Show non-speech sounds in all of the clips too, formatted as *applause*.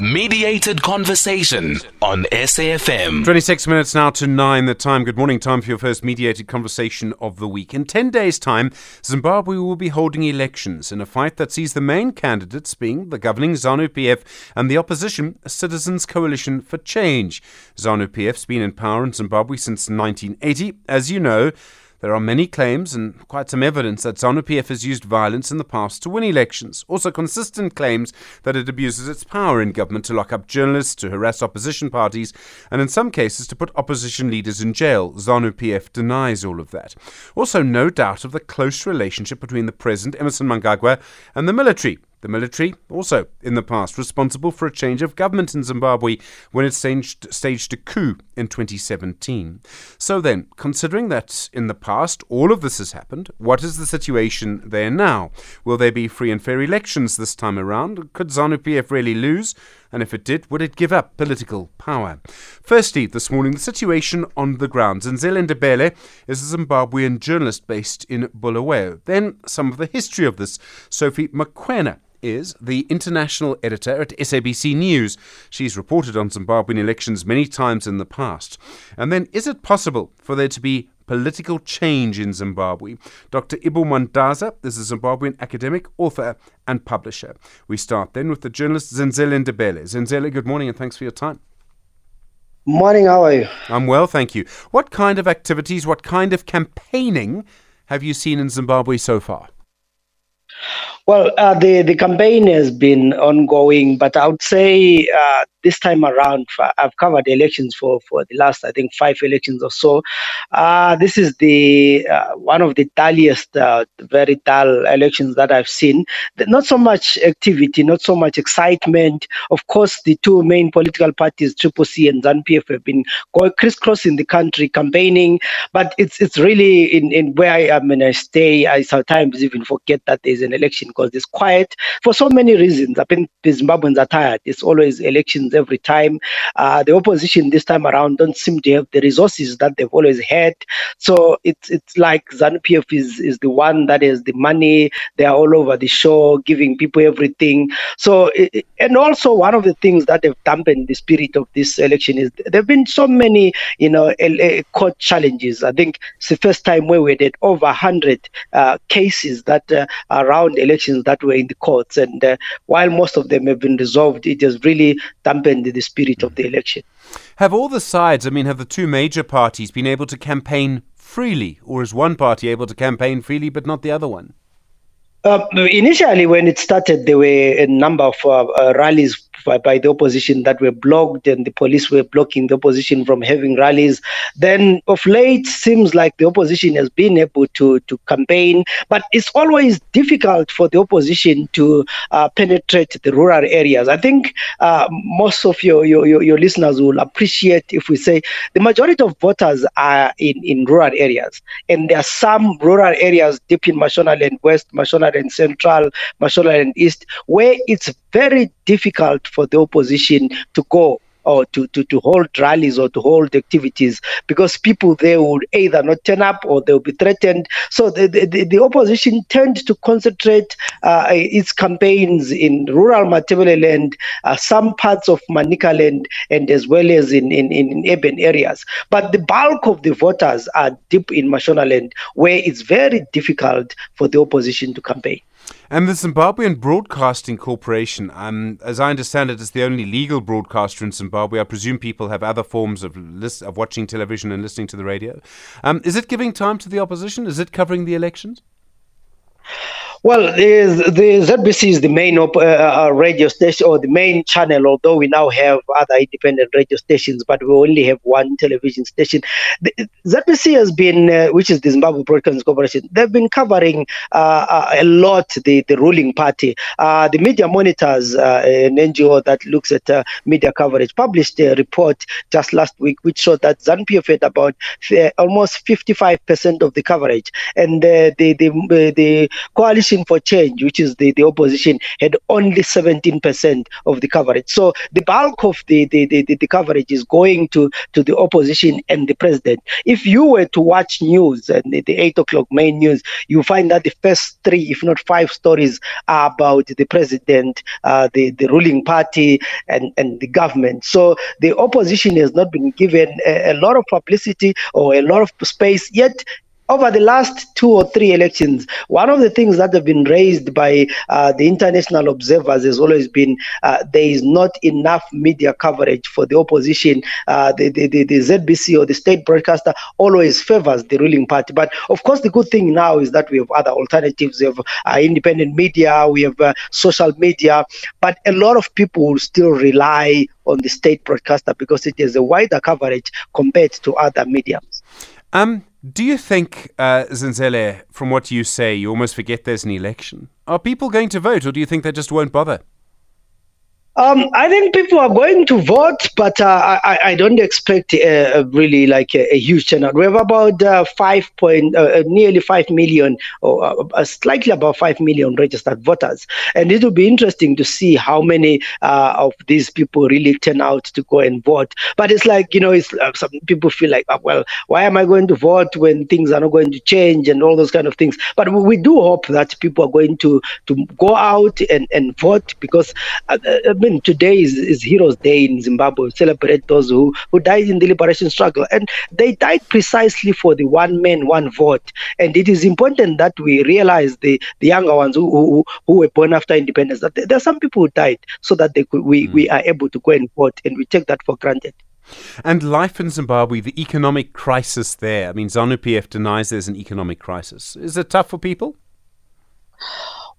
Mediated conversation on SAFM. 26 minutes now to 9 the time. Good morning, time for your first mediated conversation of the week. In 10 days' time, Zimbabwe will be holding elections in a fight that sees the main candidates being the governing ZANU PF and the opposition Citizens Coalition for Change. ZANU PF's been in power in Zimbabwe since 1980. As you know, there are many claims and quite some evidence that ZANU PF has used violence in the past to win elections. Also, consistent claims that it abuses its power in government to lock up journalists, to harass opposition parties, and in some cases to put opposition leaders in jail. ZANU PF denies all of that. Also, no doubt of the close relationship between the president, Emmerson Mnangagwa, and the military. The military, also in the past, responsible for a change of government in Zimbabwe when it staged, staged a coup in 2017. So then, considering that in the past all of this has happened, what is the situation there now? Will there be free and fair elections this time around? Could ZANU PF really lose? And if it did, would it give up political power? Firstly, this morning, the situation on the ground. Zenzele Ndebele is a Zimbabwean journalist based in Bulawayo. Then, some of the history of this. Sophie Mokoena is the international editor at SABC News. She's reported on Zimbabwean elections many times in the past. And then, is it possible for there to be political change in Zimbabwe? Dr. Ibbo Mandaza is a Zimbabwean academic, author, and publisher. We start then with the journalist Zenzele Ndebele. Zenzele, good morning and thanks for your time. Morning, how are you? I'm well, thank you. What kind of activities, what kind of campaigning have you seen in Zimbabwe so far? Well, uh, the the campaign has been ongoing, but I would say uh, this time around, I've covered elections for for the last, I think, five elections or so. Uh, this is the uh, one of the dullest, uh, very dull elections that I've seen. Not so much activity, not so much excitement. Of course, the two main political parties, Triple C and ZANU PF, have been going crisscrossing the country campaigning, but it's it's really in, in where I am and I stay. I sometimes even forget that there's an election because it's quiet for so many reasons. I think the Zimbabweans are tired. It's always elections every time. Uh, the opposition this time around don't seem to have the resources that they've always had. So it's it's like ZANU PF is, is the one that has the money. They are all over the show, giving people everything. So and also one of the things that have dampened the spirit of this election is there have been so many, you know, court challenges. I think it's the first time where we had over 100 uh, cases that uh, around elections that were in the courts. And uh, while most of them have been resolved, it has really dampened the spirit of the election. Have all the sides, I mean, have the two major parties been able to campaign freely, or is one party able to campaign freely but not the other one? Uh, initially, when it started, there were a number of uh, uh, rallies by, the opposition that were blocked, and the police were blocking the opposition from having rallies. Then, of late, seems like the opposition has been able to to campaign, but it's always difficult for the opposition to uh, penetrate the rural areas. I think uh, most of your, your, your your listeners will appreciate if we say the majority of voters are in in rural areas, and there are some rural areas deep in Mashonaland West, Mashonaland Central, Mashonaland East, where it's very difficult for the opposition to go or to, to, to hold rallies or to hold activities because people there would either not turn up or they'll be threatened. So the, the, the opposition tend to concentrate uh, its campaigns in rural Matabeleland, uh, some parts of Manicaland, and as well as in, in, in urban areas. But the bulk of the voters are deep in Mashonaland, where it's very difficult for the opposition to campaign. And the Zimbabwean Broadcasting Corporation, um, as I understand it, is the only legal broadcaster in Zimbabwe. I presume people have other forms of list, of watching television and listening to the radio. Um, is it giving time to the opposition? Is it covering the elections? Well, the, ZBC is the main op- uh, uh, radio station or the main channel, although we now have other independent radio stations, but we only have one television station. The, ZBC has been, uh, which is the Zimbabwe Broadcasting Corporation, they've been covering uh, uh a lot the, the ruling party. Uh, the Media Monitors, an NGO that looks at media coverage, published a report just last week which showed that ZANU-PF had about almost 55% of the coverage. And the, the, the coalition Coalition for Change, which is the, the opposition, had only 17% of the coverage. So the bulk of the, the, the, the coverage is going to, to the opposition and the president. If you were to watch news and the, the 8 o'clock main news, you find that the first three, if not five stories are about the president, uh, the, the ruling party, and, and the government. So the opposition has not been given a, a lot of publicity or a lot of space, yet over the last two or three elections, one of the things that have been raised by uh, the international observers has always been uh, there is not enough media coverage for the opposition. Uh, the, the, the, the, ZBC or the state broadcaster always favors the ruling party. But of course, the good thing now is that we have other alternatives. We have uh, independent media, we have uh, social media, but a lot of people still rely on the state broadcaster because it has a wider coverage compared to other mediums. Um, do you think, uh, Zenzele, from what you say, you almost forget there's an election? Are people going to vote, or do you think they just won't bother? Um, I think people are going to vote, but uh, I, I, don't expect uh, really like a, a, huge turnout. We have about uh, five point, uh, uh, nearly five million, or slightly above five million registered voters, and it will be interesting to see how many of these people really turn out to go and vote. But it's like you know, it's some people feel like, oh, well, why am I going to vote when things are not going to change and all those kind of things? But we do hope that people are going to to go out and, and vote because. Mean, today is, is Heroes Day in Zimbabwe. We celebrate those who, who died in the liberation struggle. And they died precisely for the one man, one vote. And it is important that we realize the, the younger ones who, who, who were born after independence, that there are some people who died so that they could, we, mm. we are able to go and vote. And we take that for granted. And life in Zimbabwe, the economic crisis there. I mean, ZANU PF denies there's an economic crisis. Is it tough for people?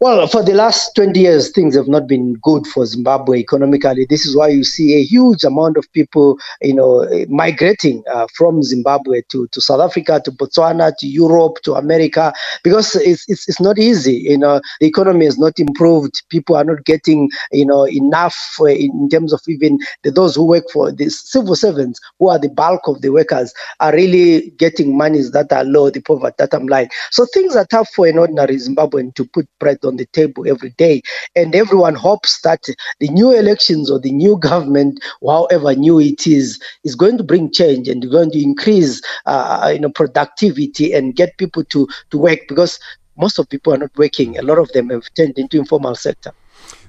Well, for the last 20 years, things have not been good for Zimbabwe economically. This is why you see a huge amount of people, you know, migrating uh, from Zimbabwe to, to South Africa, to Botswana, to Europe, to America, because it's, it's, it's not easy. You know, the economy has not improved. People are not getting, you know, enough uh, in terms of even the, those who work for the civil servants, who are the bulk of the workers, are really getting monies that are low, the poverty that I'm line. So things are tough for an ordinary Zimbabwean to put bread on the table every day. And everyone hopes that the new elections or the new government, however new it is, is going to bring change and going to increase uh, you know, productivity and get people to, to work because most of people are not working. A lot of them have turned into informal sector.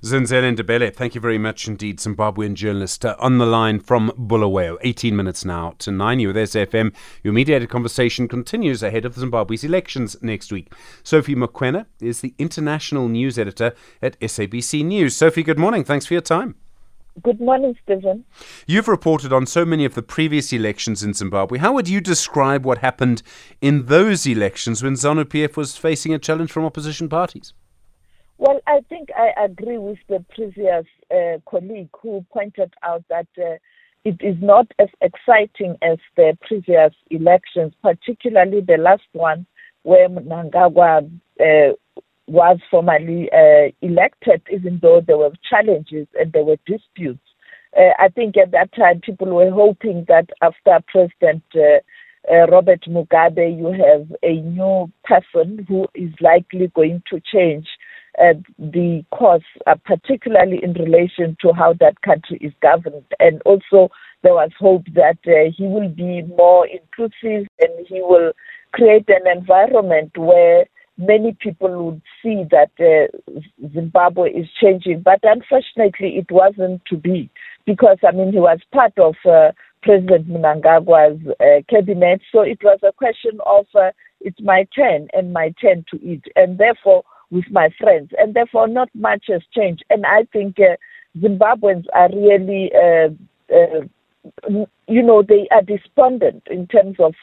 Zenzele Ndebele, thank you very much indeed, Zimbabwean journalist uh, on the line from Bulawayo. 18 minutes now to 9. You're with SFM. Your mediated conversation continues ahead of Zimbabwe's elections next week. Sophie Mokoena is the international news editor at SABC News. Sophie, good morning. Thanks for your time. Good morning, Stephen. You've reported on so many of the previous elections in Zimbabwe. How would you describe what happened in those elections when ZANU PF was facing a challenge from opposition parties? Well, I think I agree with the previous uh, colleague who pointed out that uh, it is not as exciting as the previous elections, particularly the last one where Mnangagwa uh, was formally uh, elected, even though there were challenges and there were disputes. Uh, I think at that time people were hoping that after President uh, Robert Mugabe, you have a new person who is likely going to change uh, the course, uh, particularly in relation to how that country is governed. And also, there was hope that uh, he will be more inclusive and he will create an environment where many people would see that uh, Zimbabwe is changing. But unfortunately, it wasn't to be because, I mean, he was part of uh, President Mnangagwa's uh, cabinet. So it was a question of uh, it's my turn and my turn to eat. And therefore, with my friends, and therefore not much has changed. And I think uh, Zimbabweans are really, uh, uh, you know, they are despondent in terms of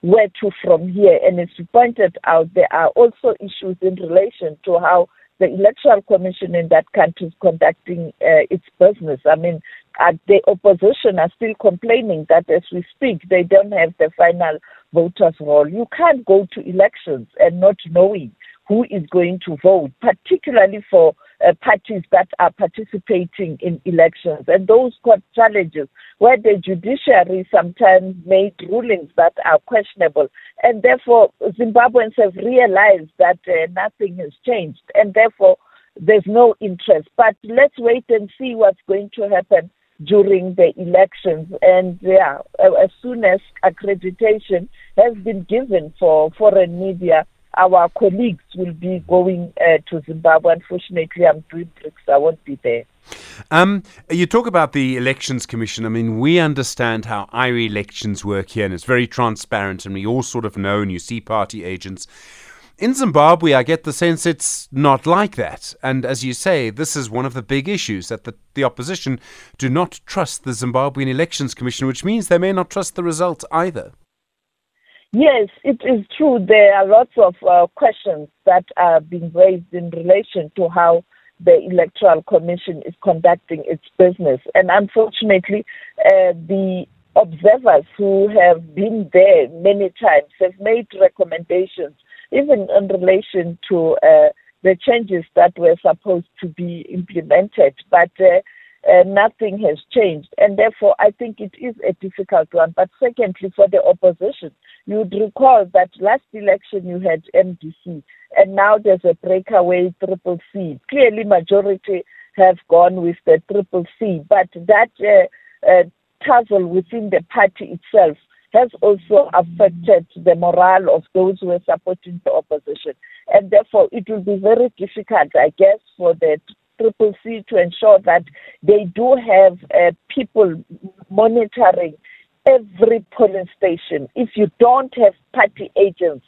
where to from here. And as you pointed out, there are also issues in relation to how the electoral commission in that country is conducting uh, its business. I mean, uh, the opposition are still complaining that as we speak, they don't have the final voters' roll. You can't go to elections and not knowing who is going to vote, particularly for uh, parties that are participating in elections. And those court challenges, where the judiciary sometimes made rulings that are questionable. And therefore, Zimbabweans have realized that uh, nothing has changed. And therefore, there's no interest. But let's wait and see what's going to happen during the elections. And yeah, as soon as accreditation has been given for foreign media, our colleagues will be going uh, to Zimbabwe. Unfortunately, I'm doing BRICS. I won't be there. Um, you talk about the Elections Commission. I mean, we understand how IRE elections work here, and it's very transparent, and we all sort of know, and you see party agents. In Zimbabwe, I get the sense it's not like that. And as you say, this is one of the big issues that the, the opposition do not trust the Zimbabwean Elections Commission, which means they may not trust the results either. Yes, it is true. There are lots of uh, questions that are being raised in relation to how the Electoral Commission is conducting its business. And unfortunately, uh, the observers who have been there many times have made recommendations even in relation to uh, the changes that were supposed to be implemented. But uh, uh, nothing has changed. And therefore, I think it is a difficult one. But secondly, for the opposition, you would recall that last election you had MDC, and now there's a breakaway triple C. Clearly, majority have gone with the triple C, but that uh, uh, tussle within the party itself has also affected the morale of those who are supporting the opposition. And therefore, it will be very difficult, I guess, for the Triple C to ensure that they do have uh, people monitoring every polling station. If you don't have party agents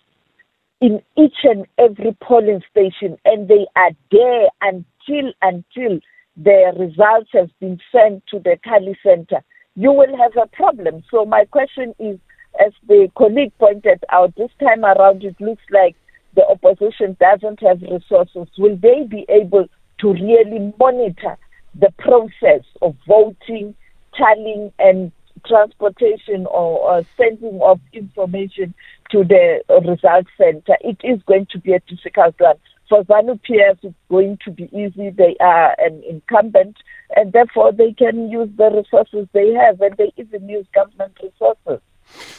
in each and every polling station and they are there until until the results have been sent to the Tally Center, you will have a problem. So my question is, as the colleague pointed out, this time around it looks like the opposition doesn't have resources. Will they be able to really monitor the process of voting, tallying, and transportation or, or, sending of information to the result center. It is going to be a difficult one. For ZANU PF, it's going to be easy. They are an incumbent and therefore they can use the resources they have, and they even use government resources.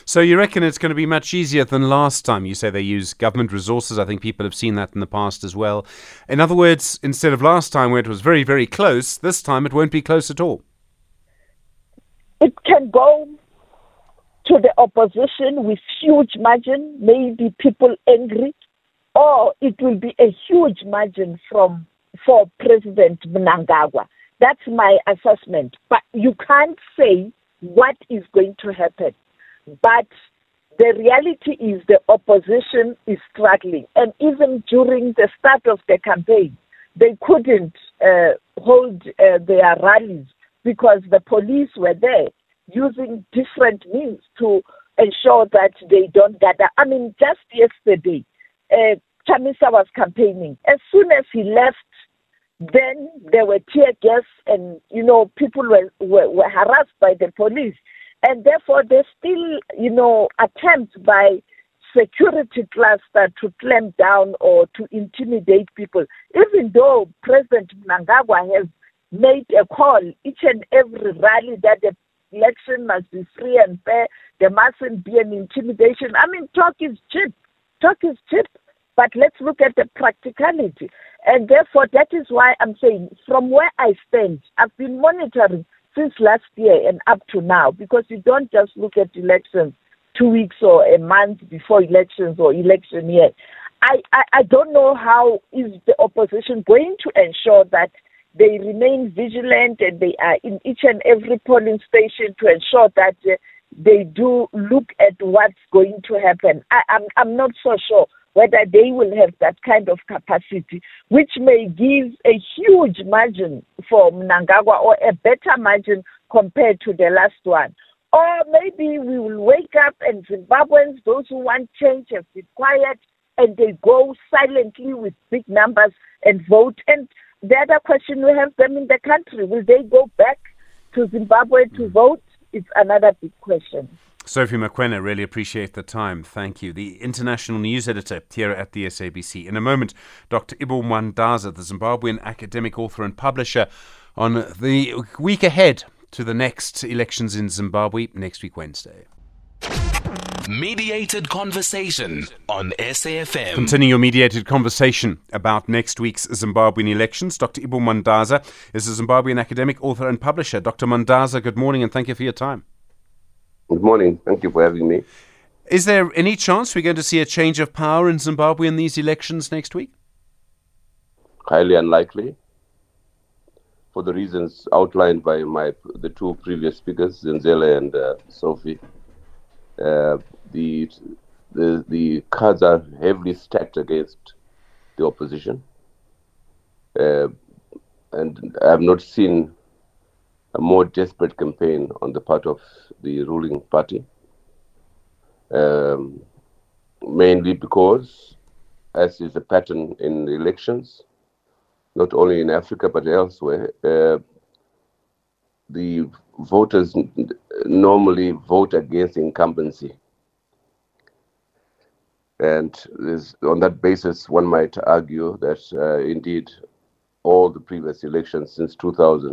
So you reckon it's going to be much easier than last time? You say they use government resources. I think people have seen that in the past as well. In other words, instead of last time where it was very, very close, this time it won't be close at all. It can go to the opposition with huge margin, maybe people angry, or it will be a huge margin from for President Mnangagwa. That's my assessment. But you can't say what is going to happen. But the reality is the opposition is struggling. And even during the start of the campaign, they couldn't uh, hold uh, their rallies because the police were there using different means to ensure that they don't gather. I mean, just yesterday, uh, Chamisa was campaigning. As soon as he left then there were tear gas and, you know, people were, were, were harassed by the police. And therefore, there's still, you know, attempts by security cluster to clamp down or to intimidate people. Even though President Mnangagwa has made a call each and every rally that the election must be free and fair, there mustn't be an intimidation. I mean, talk is cheap. Talk is cheap. But let's look at the practicality. And therefore, that is why I'm saying, from where I stand, I've been monitoring since last year and up to now, because you don't just look at elections two weeks or a month before elections or election year. I, I, I don't know how is the opposition going to ensure that they remain vigilant and they are in each and every polling station to ensure that uh, they do look at what's going to happen. I, I'm, I'm not so sure whether they will have that kind of capacity, which may give a huge margin for Mnangagwa or a better margin compared to the last one. Or maybe we will wake up and Zimbabweans, those who want change, have been quiet and they go silently with big numbers and vote. And the other question we have them in the country, will they go back to Zimbabwe to mm. vote? It's another big question. Sophie Mokoena, really appreciate the time. Thank you. The international news editor here at the SABC. In a moment, Dr. Ibbo Mandaza, the Zimbabwean academic, author, and publisher, on the week ahead to the next elections in Zimbabwe next week, Wednesday. Mediated conversation on SAFM. Continuing your mediated conversation about next week's Zimbabwean elections, Dr. Ibbo Mandaza is a Zimbabwean academic, author, and publisher. Dr. Mandaza, good morning and thank you for your time. Good morning. Thank you for having me. Is there any chance we're going to see a change of power in Zimbabwe in these elections next week? Highly unlikely, for the reasons outlined by my the two previous speakers, Zenzele and uh, Sophie. Uh, the, the the cards are heavily stacked against the opposition, uh, and I have not seen a more desperate campaign on the part of the ruling party. Um, mainly because, as is a pattern in the elections, not only in Africa but elsewhere, uh, the voters normally vote against incumbency. And on that basis, one might argue that uh, indeed all the previous elections since 2000,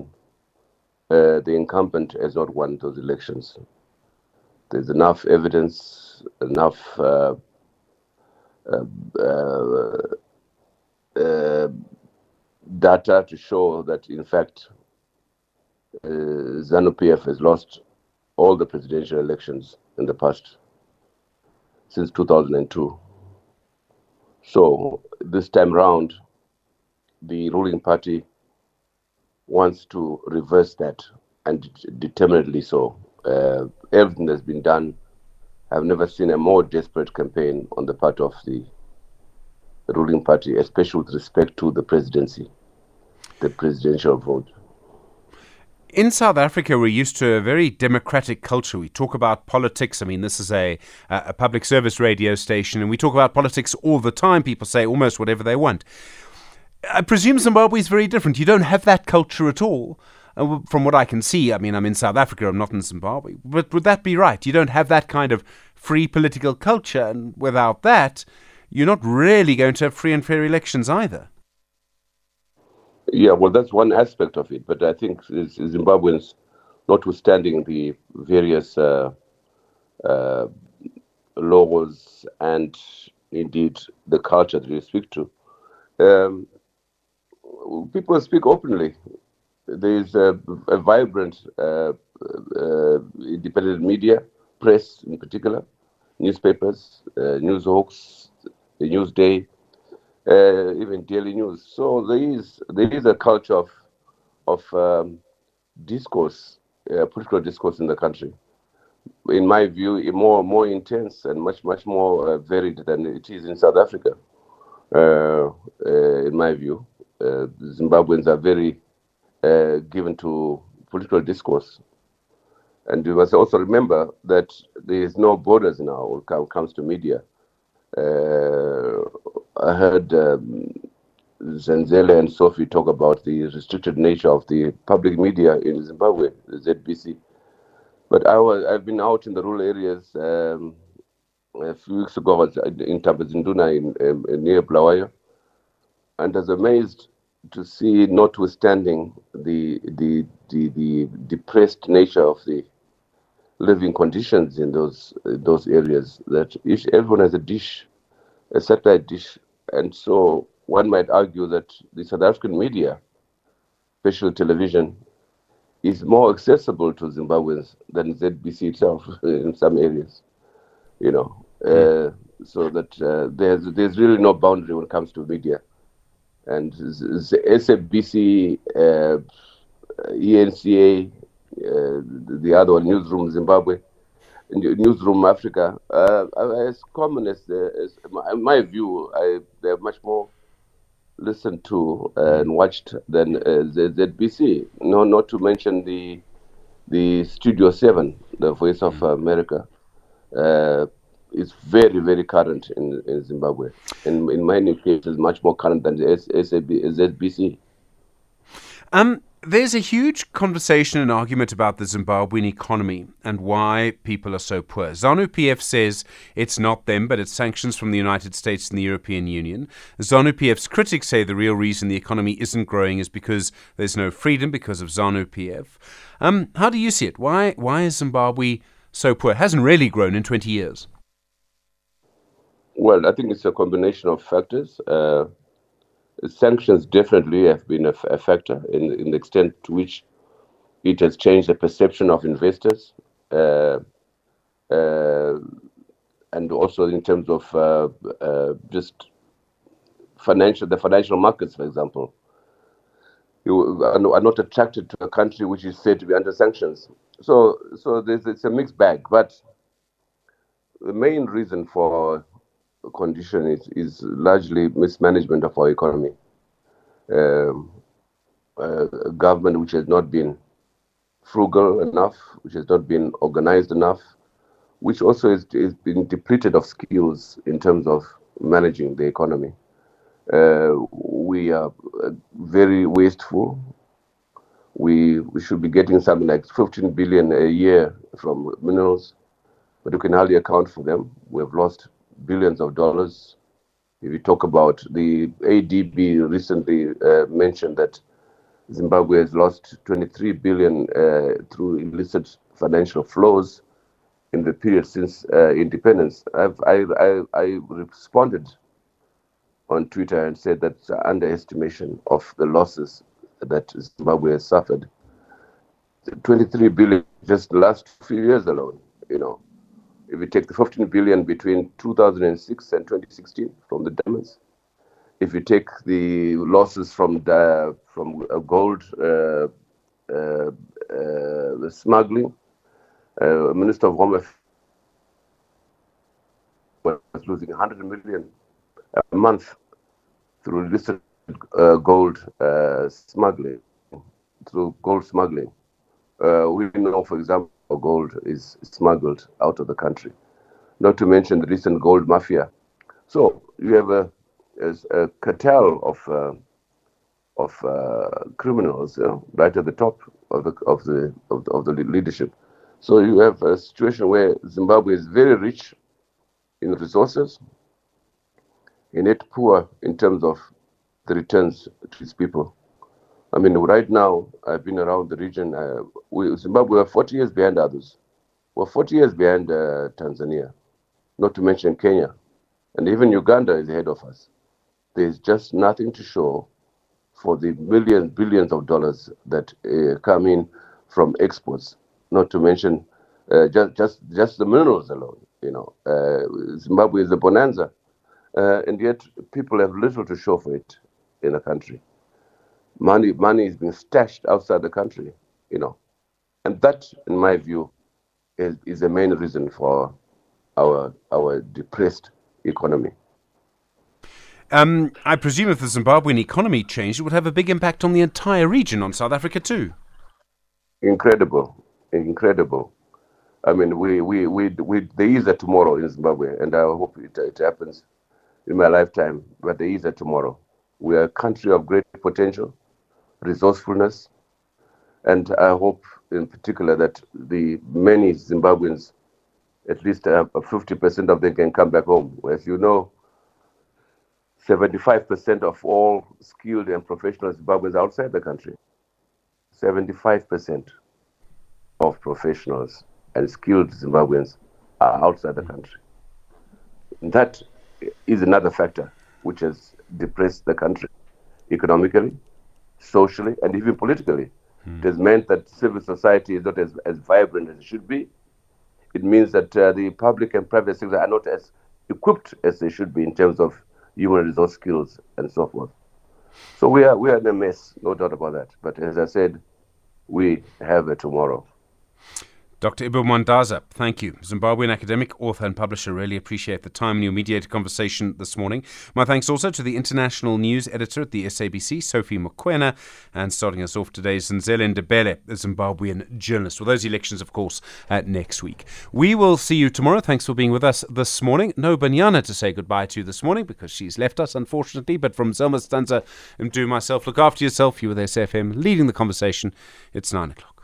uh, the incumbent has not won those elections. There's enough evidence, enough uh, uh, uh, data to show that, in fact, uh, ZANU PF has lost all the presidential elections in the past since 2002. So this time round, the ruling party wants to reverse that and determinedly so. Uh, everything that's been done, I've never seen a more desperate campaign on the part of the, the ruling party, especially with respect to the presidency, the presidential vote. In South Africa, we're used to a very democratic culture. We talk about politics. I mean, this is a, a public service radio station, and we talk about politics all the time. People say almost whatever they want. I presume Zimbabwe is very different. You don't have that culture at all. Uh, from what I can see, I mean, I'm in South Africa, I'm not in Zimbabwe. But would that be right? You don't have that kind of free political culture, and without that, you're not really going to have free and fair elections either. Yeah, well, that's one aspect of it. But I think Zimbabweans, notwithstanding the various uh, uh, laws and indeed the culture that you speak to, um, people speak openly. There is a, a vibrant uh, uh independent media, press in particular, newspapers, uh, Newshawks, the Newsday, uh, even daily news. So there is there is a culture of of um, discourse, uh, political discourse in the country. In my view, more more intense and much much more uh, varied than it is in South Africa. Uh, uh, in my view, uh, Zimbabweans are very given to political discourse. And we must also remember that there is no borders now when it comes to media. I heard um, Zenzele and Sophie talk about the restricted nature of the public media in Zimbabwe, the ZBC. But I was, I've been out in the rural areas. Um, a few weeks ago, I was in Ntabazinduna in, in, in near Bulawayo, and I was amazed to see, notwithstanding the, the, the, the depressed nature of the living conditions in those those areas, that everyone has a dish, a satellite dish and so one might argue that the South African media, special television, is more accessible to Zimbabweans than ZBC itself *laughs* in some areas. You know, uh, so that uh, there's there's really no boundary when it comes to media, and the SABC, uh, ENCA, uh, the other one, Newsroom Zimbabwe, Newsroom Africa, uh, as common as, uh, as in my view, I, they're much more listened to and watched than uh, ZBC. No, not to mention the the Studio Seven, the Voice of America. Uh, is very, very current in, in Zimbabwe. In, in many cases, much more current than the SAB, ZBC. Um, There's a huge conversation and argument about the Zimbabwean economy and why people are so poor. ZANU PF says it's not them, but it's sanctions from the United States and the European Union. ZANU PF's critics say the real reason the economy isn't growing is because there's no freedom because of ZANU PF. Um, how do you see it? Why, why is Zimbabwe so poor? It hasn't really grown in 20 years. Well, I think it's a combination of factors. Uh, sanctions definitely have been a, factor in, in the extent to which it has changed the perception of investors, uh, uh, and also in terms of uh, uh just financial, the financial markets, for example, you are not attracted to a country which is said to be under sanctions. So, so it's a mixed bag. But the main reason for condition is, is largely mismanagement of our economy. Um, a government which has not been frugal enough, which has not been organized enough, which also is, is being depleted of skills in terms of managing the economy. Uh, we are uh, very wasteful. We, we should be getting something like 15 billion a year from minerals, but we can hardly account for them. We have lost billions of dollars. If you talk about the ADB recently uh, mentioned that Zimbabwe has lost 23 billion uh, through illicit financial flows in the period since uh, independence. I've, I, I, I, responded on Twitter and said that's an underestimation of the losses that Zimbabwe has suffered. 23 billion just the last few years alone, you know if you take the 15 billion between 2006 and 2016 from the diamonds, if you take the losses from the from uh, gold uh, uh, uh smuggling, uh, Minister of Home was losing 100 million a month through illicit uh, gold smuggling, through gold smuggling. we know, for example, gold is smuggled out of the country. Not to mention the recent gold mafia. So you have a, a, a cartel of uh, of uh, criminals you know, right at the top of the of the of the, of the leadership. So you have a situation where Zimbabwe is very rich in resources, and yet poor in terms of the returns to its people. I mean, right now, I've been around the region. Uh, we, Zimbabwe are 40 years behind others. We're 40 years behind uh, Tanzania, not to mention Kenya. And even Uganda is ahead of us. There's just nothing to show for the millions, billions of dollars that uh, come in from exports, not to mention uh, just, just, just the minerals alone. You know, uh, Zimbabwe is a bonanza. Uh, and yet people have little to show for it in the country money money is being stashed outside the country, you know. And that, in my view, is, is the main reason for our our depressed economy. Um, I presume if the Zimbabwean economy changed, it would have a big impact on the entire region, on South Africa too. Incredible, incredible. I mean, we we we, we there is a tomorrow in Zimbabwe, and I hope it, it happens in my lifetime. But there is a tomorrow. We are a country of great potential resourcefulness. And I hope in particular that the many Zimbabweans, at least uh, 50% of them can come back home. As you know, 75% of all skilled and professional Zimbabweans outside the country. 75% of professionals and skilled Zimbabweans are outside the country. That is another factor which has depressed the country economically, socially, and even politically. Hmm. It has meant that civil society is not as, as vibrant as it should be. It means that uh, the public and private sector are not as equipped as they should be in terms of human resource skills and so forth. So we are we are in a mess, no doubt about that. But as I said, we have a tomorrow. Dr. Ibbo Mandaza, thank you. Zimbabwean academic, author, and publisher. Really appreciate the time and your mediated conversation this morning. My thanks also to the international news editor at the SABC, Sophie Mokoena, and starting us off today is Nzele Ndebele, a Zimbabwean journalist. Well, those elections, of course, uh, next week. We will see you tomorrow. Thanks for being with us this morning. No Banyana to say goodbye to this morning because she's left us, unfortunately. But from Zelma Stanza and do myself, look after yourself. You with SFM leading the conversation. It's nine o'clock.